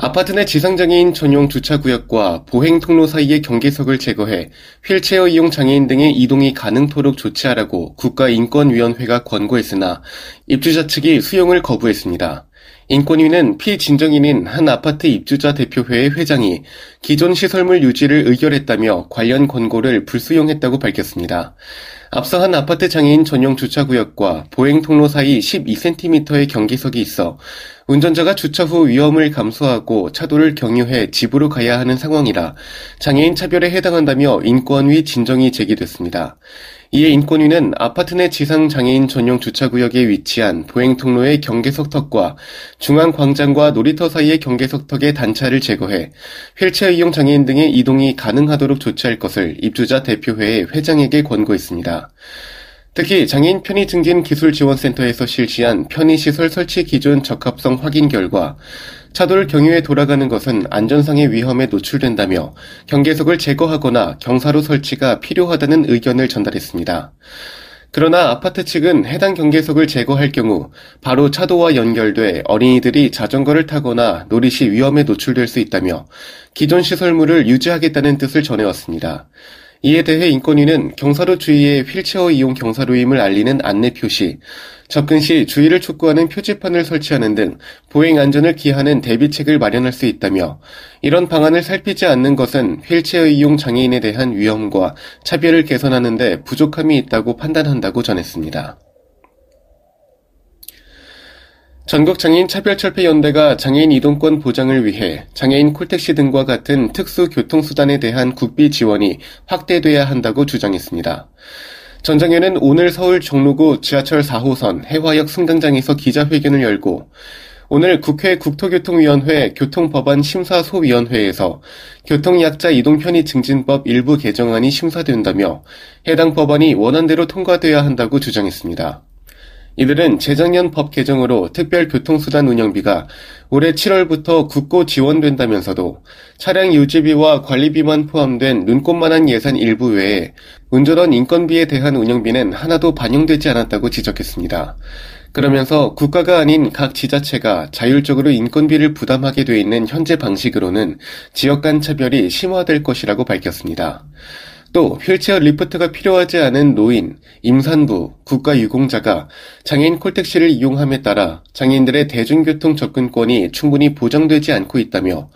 아파트 내 지상장애인 전용 주차구역과 보행 통로 사이의 경계석을 제거해 휠체어 이용 장애인 등의 이동이 가능토록 조치하라고 국가인권위원회가 권고했으나 입주자 측이 수용을 거부했습니다. 인권위는 피진정인인 한 아파트 입주자 대표회의 회장이 기존 시설물 유지를 의결했다며 관련 권고를 불수용했다고 밝혔습니다. 앞서 한 아파트 장애인 전용 주차구역과 보행 통로 사이 12cm의 경계석이 있어 운전자가 주차 후 위험을 감수하고 차도를 경유해 집으로 가야 하는 상황이라 장애인 차별에 해당한다며 인권위 진정이 제기됐습니다. 이에 인권위는 아파트 내 지상 장애인 전용 주차구역에 위치한 보행 통로의 경계석 턱과 중앙 광장과 놀이터 사이의 경계석 턱의 단차를 제거해 휠체어 이용 장애인 등의 이동이 가능하도록 조치할 것을 입주자 대표회의 회장에게 권고했습니다. 특히 장애인 편의 증진 기술 지원센터에서 실시한 편의시설 설치 기준 적합성 확인 결과 차도를 경유해 돌아가는 것은 안전상의 위험에 노출된다며 경계석을 제거하거나 경사로 설치가 필요하다는 의견을 전달했습니다. 그러나 아파트 측은 해당 경계석을 제거할 경우 바로 차도와 연결돼 어린이들이 자전거를 타거나 놀이시 위험에 노출될 수 있다며 기존 시설물을 유지하겠다는 뜻을 전해왔습니다. 이에 대해 인권위는 경사로 주위에 휠체어 이용 경사로임을 알리는 안내 표시, 접근 시 주의를 촉구하는 표지판을 설치하는 등 보행 안전을 기하는 대비책을 마련할 수 있다며 이런 방안을 살피지 않는 것은 휠체어 이용 장애인에 대한 위험과 차별을 개선하는 데 부족함이 있다고 판단한다고 전했습니다. 전국장애인 차별철폐연대가 장애인 이동권 보장을 위해 장애인 콜택시 등과 같은 특수교통수단에 대한 국비 지원이 확대돼야 한다고 주장했습니다. 전장에는 오늘 서울 종로구 지하철 4호선 해화역 승강장에서 기자회견을 열고 오늘 국회 국토교통위원회 교통법안 심사소위원회에서 교통약자 이동편의 증진법 일부 개정안이 심사된다며 해당 법안이 원안대로 통과돼야 한다고 주장했습니다. 이들은 재작년 법 개정으로 특별교통수단 운영비가 올해 7월부터 국고 지원된다면서도 차량 유지비와 관리비만 포함된 눈꽃만한 예산 일부 외에 운전원 인건비에 대한 운영비는 하나도 반영되지 않았다고 지적했습니다. 그러면서 국가가 아닌 각 지자체가 자율적으로 인건비를 부담하게 돼 있는 현재 방식으로는 지역 간 차별이 심화될 것이라고 밝혔습니다. 또 휠체어 리프트가 필요하지 않은 노인, 임산부, 국가유공자가 장애인 콜택시를 이용함에 따라 장애인들의 대중교통 접근권이 충분히 보장되지 않고 있다며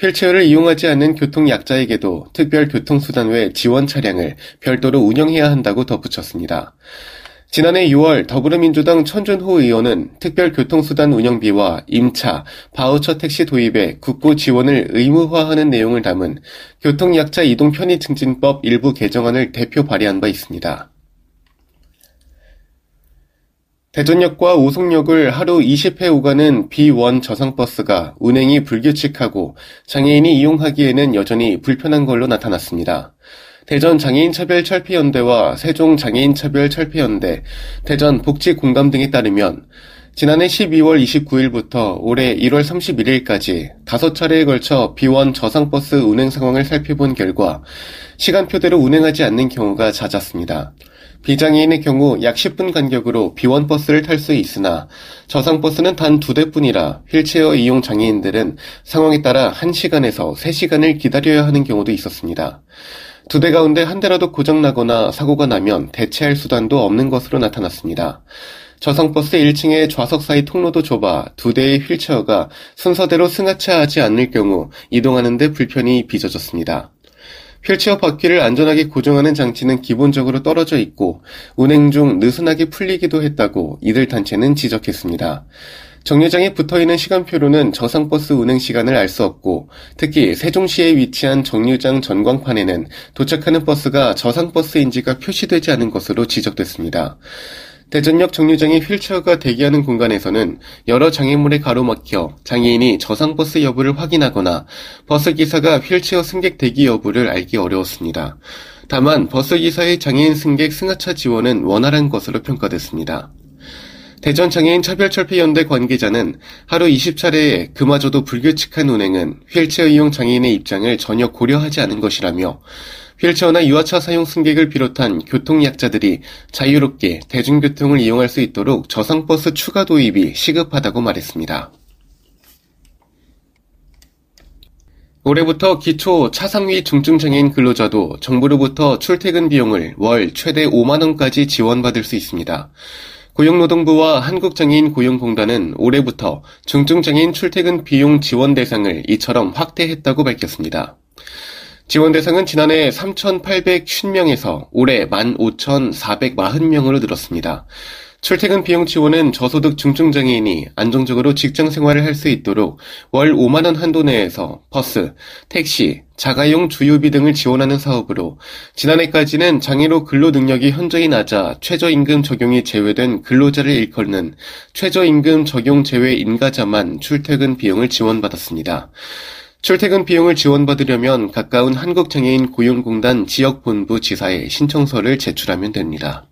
휠체어를 이용하지 않는 교통약자에게도 특별 교통수단 외 지원 차량을 별도로 운영해야 한다고 덧붙였습니다. 지난해 6월 더불어민주당 천준호 의원은 특별교통수단 운영비와 임차, 바우처 택시 도입에 국고 지원을 의무화하는 내용을 담은 교통약자 이동 편의 증진법 일부 개정안을 대표 발의한 바 있습니다. 대전역과 오송역을 하루 20회 오가는 B1 저상버스가 운행이 불규칙하고 장애인이 이용하기에는 여전히 불편한 걸로 나타났습니다. 대전 장애인차별철폐연대와 세종 장애인차별철폐연대, 대전 복지공감 등에 따르면 지난해 12월 29일부터 올해 1월 31일까지 5차례에 걸쳐 B1 저상버스 운행 상황을 살펴본 결과 시간표대로 운행하지 않는 경우가 잦았습니다. 비장애인의 경우 약 10분 간격으로 B1 버스를 탈 수 있으나 저상 버스는 단 두 대뿐이라 휠체어 이용 장애인들은 상황에 따라 1시간에서 3시간을 기다려야 하는 경우도 있었습니다. 두 대 가운데 한 대라도 고장나거나 사고가 나면 대체할 수단도 없는 것으로 나타났습니다. 저상버스 1층의 좌석 사이 통로도 좁아 두 대의 휠체어가 순서대로 승하차하지 않을 경우 이동하는데 불편이 빚어졌습니다. 휠체어 바퀴를 안전하게 고정하는 장치는 기본적으로 떨어져 있고 운행 중 느슨하게 풀리기도 했다고 이들 단체는 지적했습니다. 정류장에 붙어있는 시간표로는 저상버스 운행 시간을 알 수 없고 특히 세종시에 위치한 정류장 전광판에는 도착하는 버스가 저상버스인지가 표시되지 않은 것으로 지적됐습니다. 대전역 정류장의 휠체어가 대기하는 공간에서는 여러 장애물에 가로막혀 장애인이 저상버스 여부를 확인하거나 버스기사가 휠체어 승객 대기 여부를 알기 어려웠습니다. 다만 버스기사의 장애인 승객 승하차 지원은 원활한 것으로 평가됐습니다. 대전장애인 차별철폐연대 관계자는 하루 20차례에 그마저도 불규칙한 운행은 휠체어 이용 장애인의 입장을 전혀 고려하지 않은 것이라며 휠체어나 유아차 사용 승객을 비롯한 교통약자들이 자유롭게 대중교통을 이용할 수 있도록 저상버스 추가 도입이 시급하다고 말했습니다. 올해부터 기초 차상위 중증장애인 근로자도 정부로부터 출퇴근 비용을 월 최대 5만원까지 지원받을 수 있습니다. 고용노동부와 한국장애인 고용공단은 올해부터 중증장애인 출퇴근 비용 지원 대상을 이처럼 확대했다고 밝혔습니다. 지원 대상은 지난해 3,850명에서 올해 15,440명으로 늘었습니다. 출퇴근 비용 지원은 저소득 중증장애인이 안정적으로 직장 생활을 할 수 있도록 월 5만 원 한도 내에서 버스, 택시, 자가용 주유비 등을 지원하는 사업으로 지난해까지는 장애로 근로 능력이 현저히 낮아 최저임금 적용이 제외된 근로자를 일컫는 최저임금 적용 제외 인가자만 출퇴근 비용을 지원받았습니다. 출퇴근 비용을 지원받으려면 가까운 한국장애인 고용공단 지역본부 지사에 신청서를 제출하면 됩니다.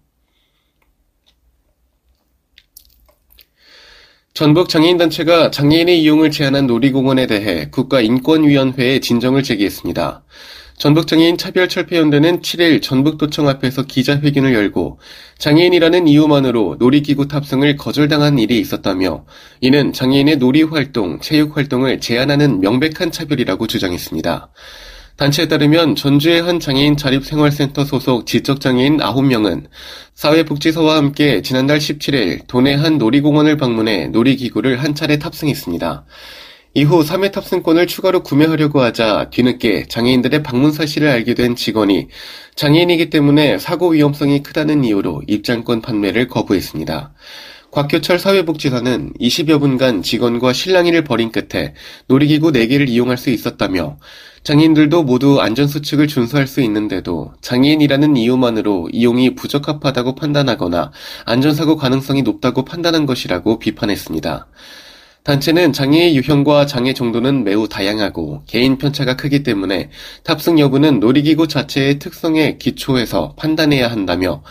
전북 장애인단체가 장애인의 이용을 제한한 놀이공원에 대해 국가인권위원회에 진정을 제기했습니다. 전북장애인 차별철폐연대는 7일 전북도청 앞에서 기자회견을 열고 장애인이라는 이유만으로 놀이기구 탑승을 거절당한 일이 있었다며 이는 장애인의 놀이활동, 체육활동을 제한하는 명백한 차별이라고 주장했습니다. 단체에 따르면 전주의 한 장애인 자립생활센터 소속 지적장애인 9명은 사회복지서와 함께 지난달 17일 도내 한 놀이공원을 방문해 놀이기구를 한 차례 탑승했습니다. 이후 3회 탑승권을 추가로 구매하려고 하자 뒤늦게 장애인들의 방문 사실을 알게 된 직원이 장애인이기 때문에 사고 위험성이 크다는 이유로 입장권 판매를 거부했습니다. 곽효철 사회복지사는 20여 분간 직원과 실랑이를 벌인 끝에 놀이기구 4개를 이용할 수 있었다며 장애인들도 모두 안전수칙을 준수할 수 있는데도 장애인이라는 이유만으로 이용이 부적합하다고 판단하거나 안전사고 가능성이 높다고 판단한 것이라고 비판했습니다. 단체는 장애의 유형과 장애 정도는 매우 다양하고 개인 편차가 크기 때문에 탑승 여부는 놀이기구 자체의 특성에 기초해서 판단해야 한다며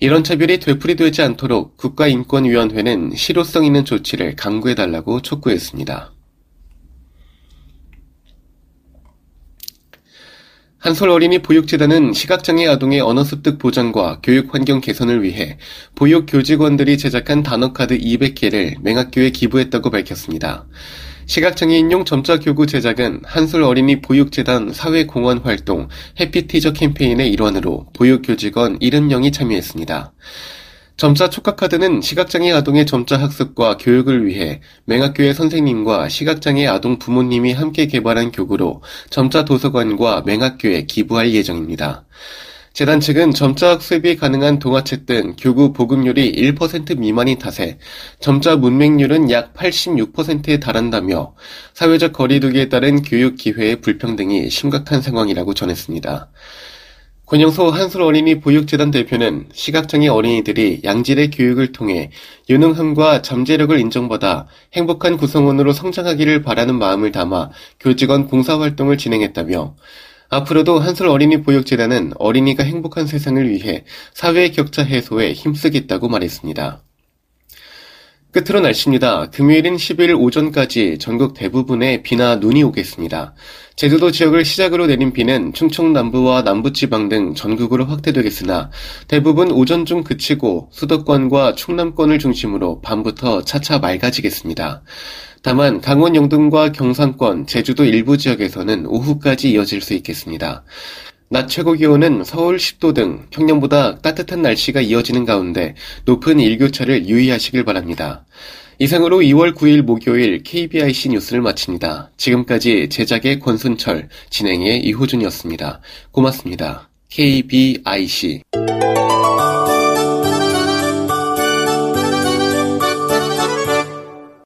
이런 차별이 되풀이되지 않도록 국가인권위원회는 실효성 있는 조치를 강구해달라고 촉구했습니다. 한솔 어린이 보육재단은 시각장애 아동의 언어 습득 보장과 교육 환경 개선을 위해 보육 교직원들이 제작한 단어카드 200개를 맹학교에 기부했다고 밝혔습니다. 시각장애인용 점자 교구 제작은 한솔 어린이 보육재단 사회공헌 활동 해피티저 캠페인의 일환으로 보육교직원 70명이 참여했습니다. 점자 촉각카드는 시각장애 아동의 점자 학습과 교육을 위해 맹학교의 선생님과 시각장애 아동 부모님이 함께 개발한 교구로 점자 도서관과 맹학교에 기부할 예정입니다. 재단 측은 점자 학습이 가능한 동화책 등 교구 보급률이 1% 미만인 탓에 점자 문맹률은 약 86%에 달한다며 사회적 거리두기에 따른 교육 기회의 불평등이 심각한 상황이라고 전했습니다. 권영소 한솔 어린이 보육재단 대표는 시각장애 어린이들이 양질의 교육을 통해 유능함과 잠재력을 인정받아 행복한 구성원으로 성장하기를 바라는 마음을 담아 교직원 봉사활동을 진행했다며 앞으로도 한솔 어린이 보육재단은 어린이가 행복한 세상을 위해 사회 격차 해소에 힘쓰겠다고 말했습니다. 끝으로 날씨입니다. 금요일인 10일 오전까지 전국 대부분에 비나 눈이 오겠습니다. 제주도 지역을 시작으로 내린 비는 충청 남부와 남부지방 등 전국으로 확대되겠으나 대부분 오전 중 그치고 수도권과 충남권을 중심으로 밤부터 차차 맑아지겠습니다. 다만 강원 영동과 경상권, 제주도 일부 지역에서는 오후까지 이어질 수 있겠습니다. 낮 최고 기온은 서울 10도 등 평년보다 따뜻한 날씨가 이어지는 가운데 높은 일교차를 유의하시길 바랍니다. 이상으로 2월 9일 목요일 KBIC 뉴스를 마칩니다. 지금까지 제작의 권순철, 진행의 이호준이었습니다. 고맙습니다. KBIC